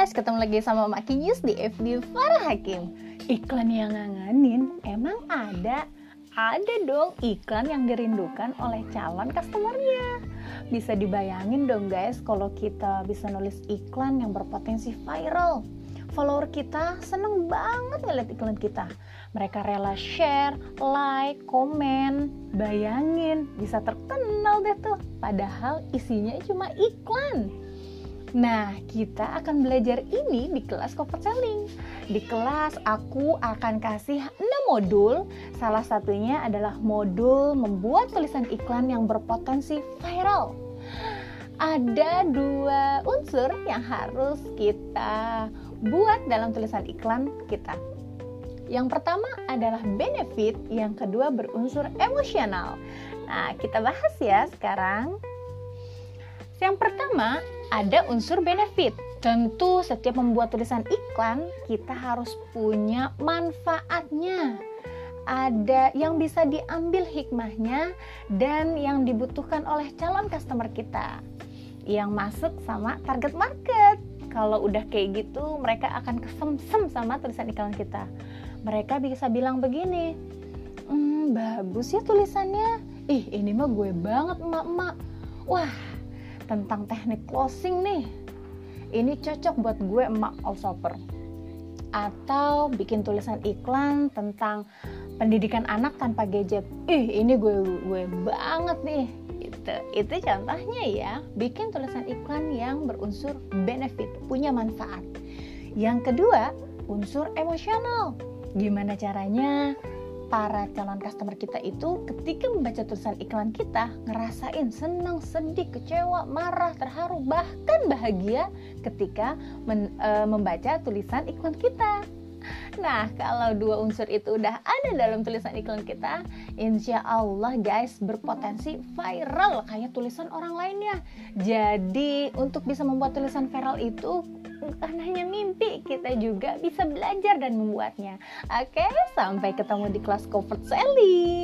guys, ketemu lagi sama Mak Kinyus di FB Farah Hakim. Iklan yang ngangenin emang ada? Ada dong iklan yang dirindukan oleh calon customernya. Bisa dibayangin dong guys kalau kita bisa nulis iklan yang berpotensi viral. Follower kita seneng banget ngeliat iklan kita. Mereka rela share, like, komen. Bayangin bisa terkenal deh tuh. Padahal isinya cuma iklan Nah, kita akan belajar ini di kelas cover selling. Di kelas aku akan kasih 6 modul. Salah satunya adalah modul membuat tulisan iklan yang berpotensi viral. Ada dua unsur yang harus kita buat dalam tulisan iklan kita. Yang pertama adalah benefit, yang kedua berunsur emosional. Nah, kita bahas ya sekarang. Yang pertama ada unsur benefit. Tentu setiap membuat tulisan iklan kita harus punya manfaatnya. Ada yang bisa diambil hikmahnya dan yang dibutuhkan oleh calon customer kita yang masuk sama target market. Kalau udah kayak gitu, mereka akan kesemsem sama tulisan iklan kita. Mereka bisa bilang begini, hmm, bagus ya tulisannya. Ih, ini mah gue banget emak-emak. Wah, tentang teknik closing nih. Ini cocok buat gue emak shopper atau bikin tulisan iklan tentang pendidikan anak tanpa gadget. Ih ini gue gue banget nih. Itu itu contohnya ya. Bikin tulisan iklan yang berunsur benefit punya manfaat. Yang kedua unsur emosional. Gimana caranya para calon customer kita itu ketika membaca tulisan iklan kita ngerasain senang, sedih, kecewa, marah, terharu, bahkan bahagia ketika men, e, membaca tulisan iklan kita. Nah, kalau dua unsur itu udah ada dalam tulisan iklan kita, insya Allah guys berpotensi viral kayak tulisan orang lainnya. Jadi untuk bisa membuat tulisan viral itu bukan hanya mimpi, kita juga bisa belajar dan membuatnya. Oke, sampai ketemu di kelas comfort selling.